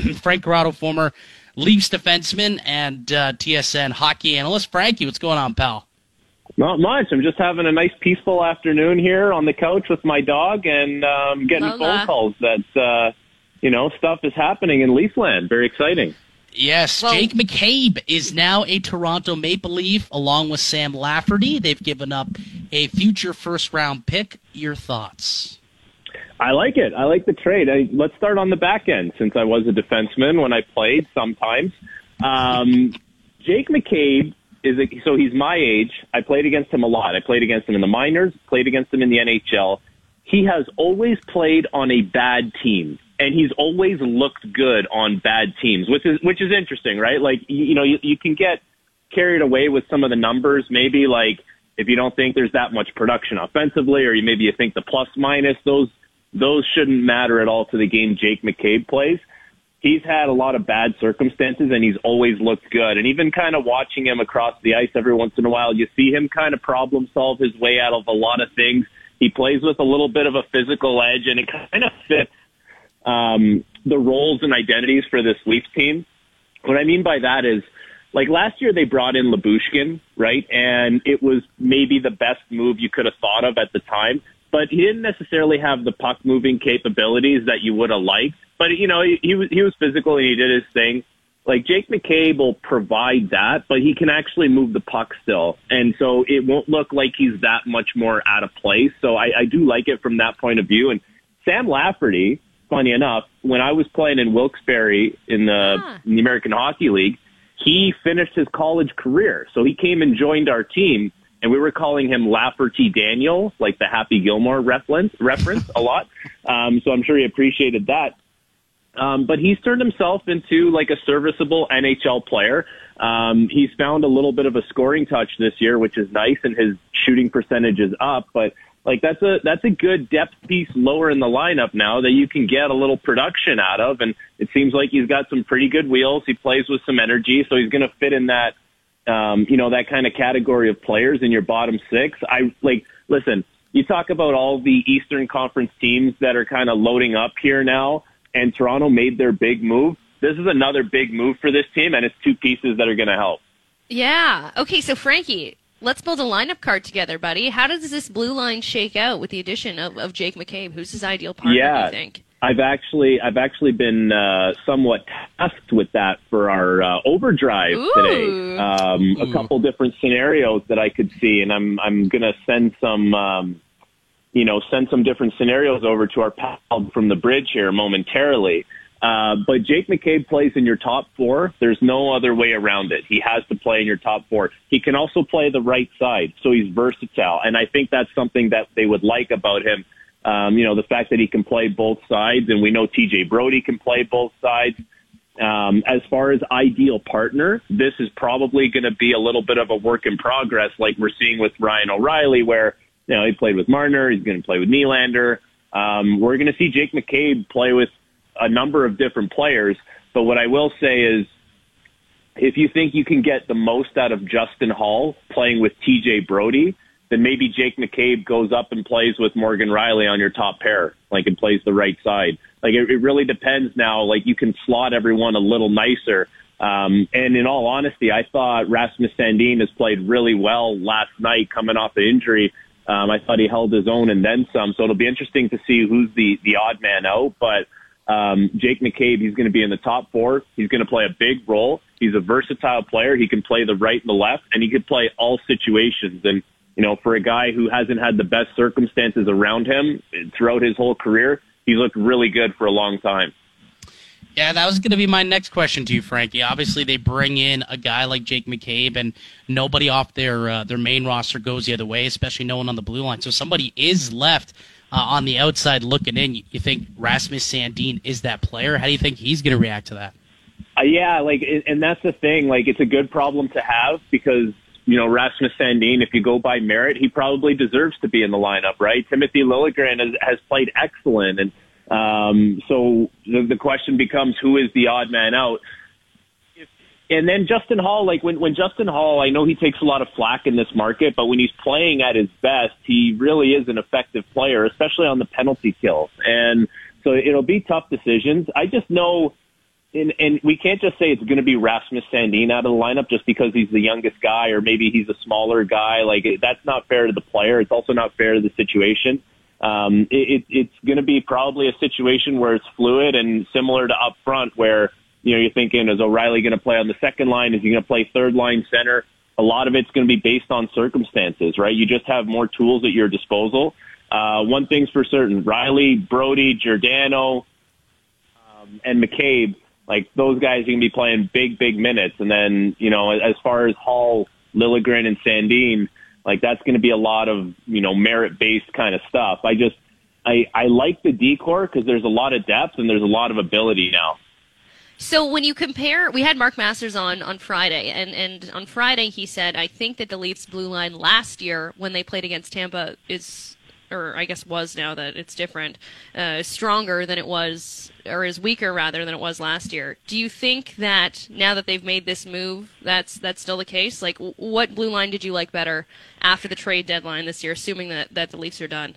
Frank Corrado, former Leafs defenseman and uh, TSN hockey analyst. Frankie, what's going on, pal? Not much. I'm just having a nice, peaceful afternoon here on the couch with my dog and um, getting Lola. phone calls that uh, you know stuff is happening in Leafland. Very exciting. Yes, Well- Jake McCabe is now a Toronto Maple Leaf along with Sam Lafferty. They've given up a future first round pick. Your thoughts? I like it. I like the trade. I, let's start on the back end since I was a defenseman when I played sometimes. Um, Jake McCabe is a, so he's my age. I played against him a lot. I played against him in the minors, played against him in the NHL. He has always played on a bad team and he's always looked good on bad teams, which is which is interesting, right? Like you, you know, you, you can get carried away with some of the numbers, maybe like if you don't think there's that much production offensively, or you maybe you think the plus minus those those shouldn't matter at all to the game Jake McCabe plays. He's had a lot of bad circumstances and he's always looked good. And even kind of watching him across the ice every once in a while, you see him kind of problem solve his way out of a lot of things. He plays with a little bit of a physical edge and it kind of fits um, the roles and identities for this Leafs team. What I mean by that is, like last year they brought in Lyubushkin, right? And it was maybe the best move you could have thought of at the time. But he didn't necessarily have the puck moving capabilities that you would have liked. But you know, he, he was he was physical and he did his thing. Like Jake McCabe will provide that, but he can actually move the puck still, and so it won't look like he's that much more out of place. So I, I do like it from that point of view. And Sam Lafferty, funny enough, when I was playing in Wilkes-Barre in the, Ah. in the American Hockey League, he finished his college career. So he came and joined our team, and we were calling him Lafferty Daniel, like the Happy Gilmore reference, reference a lot. Um, so I'm sure he appreciated that. Um, but he's turned himself into like a serviceable NHL player. Um, he's found a little bit of a scoring touch this year, which is nice, and his shooting percentage is up. But like that's a that's a good depth piece lower in the lineup now that you can get a little production out of, and it seems like he's got some pretty good wheels. He plays with some energy, so he's going to fit in that um, you know that kind of category of players in your bottom six. I like listen. You talk about all the Eastern Conference teams that are kind of loading up here now and Toronto made their big move. This is another big move for this team, and it's two pieces that are going to help. Yeah. Okay, so Frankie, let's build a lineup card together, buddy. How does this blue line shake out with the addition of, of Jake McCabe? Who's his ideal partner, do Yeah. you think? I've actually I've actually been uh, somewhat tasked with that for our uh, overdrive Ooh. today. Um, a couple different scenarios that I could see, and I'm I'm gonna send some um, you know send some different scenarios over to our pal from the bridge here momentarily. Uh, but Jake McCabe plays in your top four. There's no other way around it. He has to play in your top four. He can also play the right side, so he's versatile, and I think that's something that they would like about him. Um, you know, the fact that he can play both sides, and we know TJ Brodie can play both sides. Um, as far as ideal partner, this is probably going to be a little bit of a work in progress, like we're seeing with Ryan O'Reilly, where you know he played with Marner, he's going to play with Nylander. Um, we're going to see Jake McCabe play with a number of different players. But what I will say is, if you think you can get the most out of Justin Holl playing with TJ Brodie, then maybe Jake McCabe goes up and plays with Morgan Rielly on your top pair, like and plays the right side. Like it, it really depends now. Like you can slot everyone a little nicer. Um, and in all honesty, I thought Rasmus Sandin has played really well last night coming off the injury. Um, I thought he held his own and then some. So it'll be interesting to see who's the, the odd man out. But um, Jake McCabe, he's going to be in the top four. He's going to play a big role. He's a versatile player. He can play the right and the left, and he can play all situations. And, you know, for a guy who hasn't had the best circumstances around him throughout his whole career, he's looked really good for a long time. Yeah, that was going to be my next question to you, Frankie. Obviously, they bring in a guy like Jake McCabe, and nobody off their uh, their main roster goes the other way, especially no one on the blue line. So somebody is left uh, on the outside looking in. You, you think Rasmus Sandin is that player? How do you think he's going to react to that? Uh, yeah, like, and- and that's the thing. Like, it's a good problem to have because you know Rasmus Sandin, if you go by merit, he probably deserves to be in the lineup, right? Timothy Liljegren has, has played excellent, and um, so the, the question becomes, who is the odd man out? If, and then Justin Holl, like when when Justin Holl, I know he takes a lot of flack in this market, but when he's playing at his best, he really is an effective player, especially on the penalty kills, and so it'll be tough decisions. I just know and, and we can't just say it's going to be Rasmus Sandin out of the lineup just because he's the youngest guy or maybe he's a smaller guy. Like that's not fair to the player. It's also not fair to the situation. Um, it, it's going to be probably a situation where it's fluid and similar to up front where, you know, you're thinking, is O'Reilly going to play on the second line? Is he going to play third line center? A lot of it's going to be based on circumstances, right? You just have more tools at your disposal. Uh, one thing's for certain, Rielly, Brodie, Giordano, um, and McCabe, like those guys are going to be playing big, big minutes. And then, you know, as far as Holl, Liljegren, and Sandin, like that's going to be a lot of, you know, merit based kind of stuff. I just, I, I like the D corps because there's a lot of depth and there's a lot of ability now. So when you compare, we had Mark Masters on on Friday, and and on Friday he said, I think that the Leafs blue line last year when they played against Tampa is or I guess was now that it's different, uh, stronger than it was, or is weaker rather than it was last year. Do you think that now that they've made this move, that's that's still the case? Like, what blue line did you like better after the trade deadline this year, assuming that that the Leafs are done?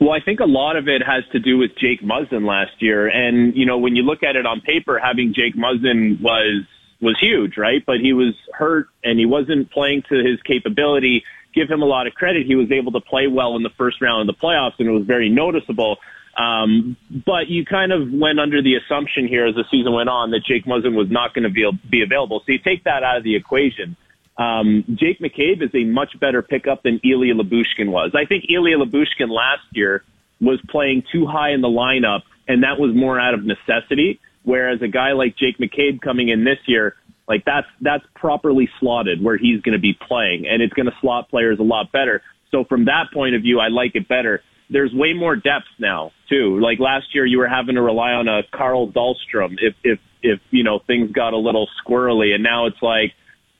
Well, I think a lot of it has to do with Jake Muzzin last year, and you know when you look at it on paper, having Jake Muzzin was was huge, right? But he was hurt and he wasn't playing to his capability give him a lot of credit. He was able to play well in the first round of the playoffs, and it was very noticeable. Um, but you kind of went under the assumption here as the season went on that Jake Muzzin was not going to be, be available. So you take that out of the equation. Um, Jake McCabe is a much better pickup than Ilya Lyubushkin was. I think Ilya Lyubushkin last year was playing too high in the lineup, and that was more out of necessity. Whereas a guy like Jake McCabe coming in this year like that's that's properly slotted where he's going to be playing, and it's going to slot players a lot better. So from that point of view, I like it better. There's way more depth now too. Like last year, you were having to rely on a Carl Dahlstrom if if if you know things got a little squirrely, and now it's like,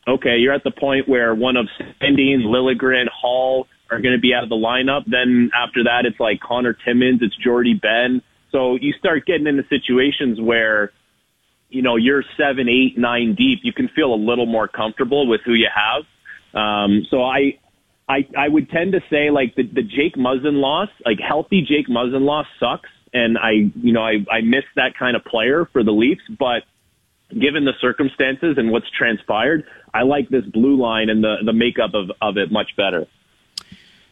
okay, you're at the point where one of Sandin, Liljegren, Holl are going to be out of the lineup. Then after that, it's like Connor Timmins, it's Jordie Benn. So you start getting into situations where you know, you're seven, eight, nine deep, you can feel a little more comfortable with who you have. Um, so I, I, I would tend to say like the, the Jake Muzzin loss, like healthy Jake Muzzin loss sucks. And I, you know, I, I miss that kind of player for the Leafs, but given the circumstances and what's transpired, I like this blue line and the, the makeup of, of it much better.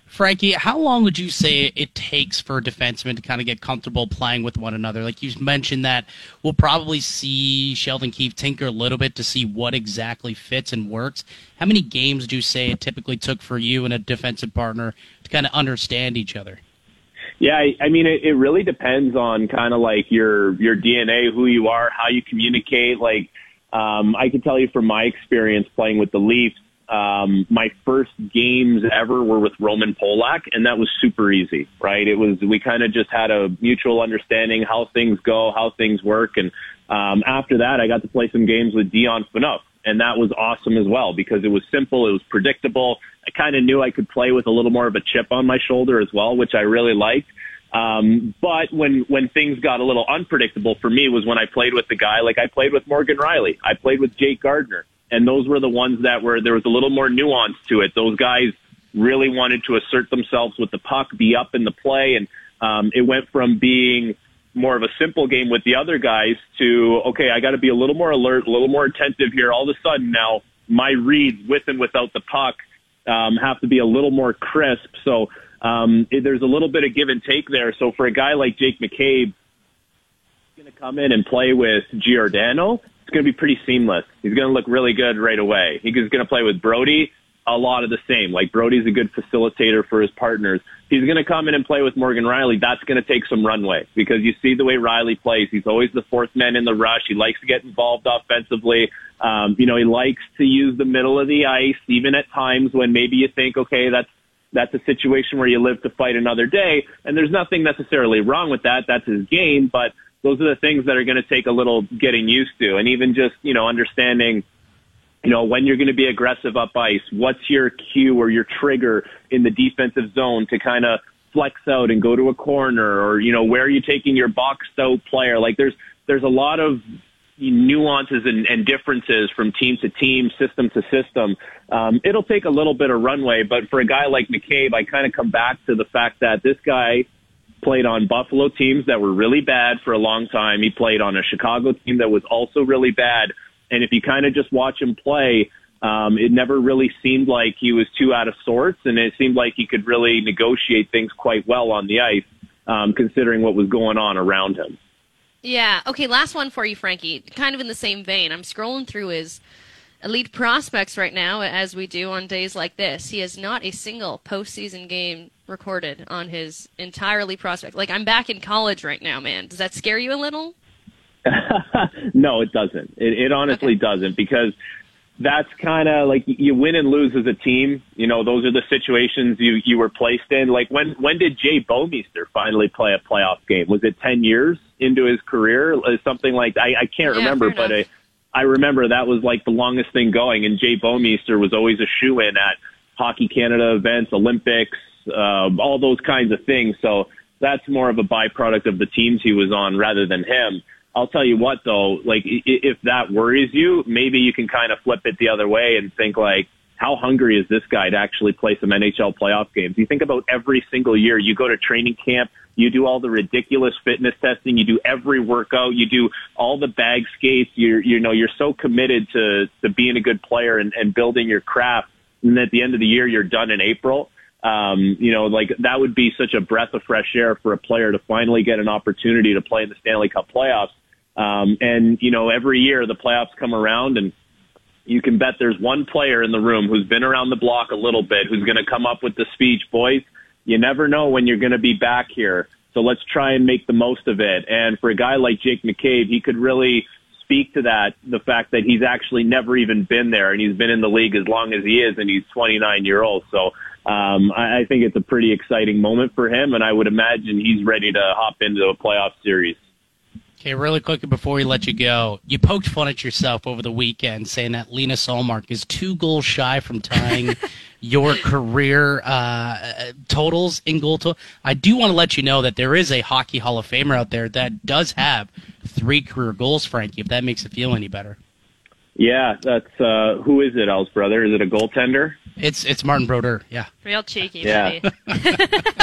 Frankie, how long would you say it takes for a defenseman to kind of get comfortable playing with one another? Like you mentioned that we'll probably see Sheldon Keefe tinker a little bit to see what exactly fits and works. How many games do you say it typically took for you and a defensive partner to kind of understand each other? Yeah, I, I mean, it, it really depends on kind of like your your DNA, who you are, how you communicate. Like, um, I can tell you from my experience playing with the Leafs, um, my first games ever were with Roman Polak, and that was super easy, right? It was we kind of just had a mutual understanding how things go, how things work, and um, after that, I got to play some games with Dion Phaneuf, and that was awesome as well because it was simple, it was predictable. I kind of knew I could play with a little more of a chip on my shoulder as well, which I really liked. Um, but when when things got a little unpredictable for me was when I played with the guy like I played with Morgan Rielly, I played with Jake Gardiner and those were the ones that were there was a little more nuance to it. Those guys really wanted to assert themselves with the puck, be up in the play, and um, it went from being more of a simple game with the other guys to okay, I got to be a little more alert, a little more attentive here. All of a sudden now, my reads with and without the puck um, have to be a little more crisp. So um, it, there's a little bit of give and take there. So for a guy like Jake McCabe, going to come in and play with Giordano it's going to be pretty seamless. He's going to look really good right away. He's going to play with Brodie, a lot of the same. Like Brodie's a good facilitator for his partners. He's going to come in and play with Morgan Rielly. That's going to take some runway because you see the way Rielly plays. He's always the fourth man in the rush. He likes to get involved offensively. Um, you know, he likes to use the middle of the ice, even at times when maybe you think, okay, that's that's a situation where you live to fight another day. And there's nothing necessarily wrong with that. That's his game, but those are the things that are going to take a little getting used to. And even just, you know, understanding, you know, when you're going to be aggressive up ice, what's your cue or your trigger in the defensive zone to kind of flex out and go to a corner or, you know, where are you taking your boxed out player? Like there's, there's a lot of nuances and, and differences from team to team, system to system. Um, it'll take a little bit of runway, but for a guy like McCabe, I kind of come back to the fact that this guy played on Buffalo teams that were really bad for a long time. He played on a Chicago team that was also really bad. And if you kind of just watch him play, um, it never really seemed like he was too out of sorts, and it seemed like he could really negotiate things quite well on the ice, um, considering what was going on around him. Yeah. Okay. Last one for you, Frankie. Kind of in the same vein. I'm scrolling through his elite prospects right now, as we do on days like this. He has not a single postseason game recorded on his entirely prospect. Like I'm back in college right now, man. Does that scare you a little? no, it doesn't. It, it honestly okay. doesn't because that's kind of like you win and lose as a team. You know, those are the situations you you were placed in. Like when when did Jay Bouwmeester finally play a playoff game? Was it ten years into his career? Something like I, I can't yeah, remember, but I, I remember that was like the longest thing going. And Jay Bouwmeester was always a shoe in at Hockey Canada events, Olympics, uh, all those kinds of things. So that's more of a byproduct of the teams he was on rather than him. I'll tell you what though, like if that worries you, maybe you can kind of flip it the other way and think like, how hungry is this guy to actually play some NHL playoff games? You think about every single year you go to training camp, you do all the ridiculous fitness testing, you do every workout, you do all the bag skates, you're, you know, you're so committed to, to being a good player and, and building your craft. And at the end of the year, you're done in April. Um, you know, like that would be such a breath of fresh air for a player to finally get an opportunity to play in the Stanley Cup playoffs. Um, and you know, every year the playoffs come around and you can bet there's one player in the room who's been around the block a little bit who's going to come up with the speech, boys. You never know when you're going to be back here. So let's try and make the most of it. And for a guy like Jake McCabe, he could really speak to that, the fact that he's actually never even been there and he's been in the league as long as he is and he's 29 year old. So um, I, I think it's a pretty exciting moment for him, and I would imagine he's ready to hop into a playoff series. Okay, really quickly before we let you go, you poked fun at yourself over the weekend saying that Linus Ullmark is two goals shy from tying your career uh, totals in goal total. I do want to let you know that there is a Hockey Hall of Famer out there that does have three career goals, Frankie, if that makes it feel any better. Yeah, that's uh, who is it, Al's brother? Is it a goaltender? It's it's Martin Brodeur. Yeah. Real cheeky. Yeah.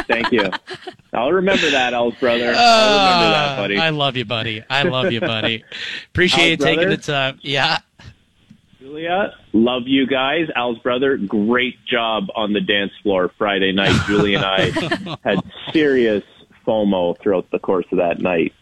Thank you. I'll remember that, Al's brother. I'll remember that, ah, buddy. I love you, buddy. I love you, buddy. Appreciate you taking the time. Yeah. Julia, love you guys. Al's brother, great job on the dance floor Friday night. Julie and I had serious FOMO throughout the course of that night.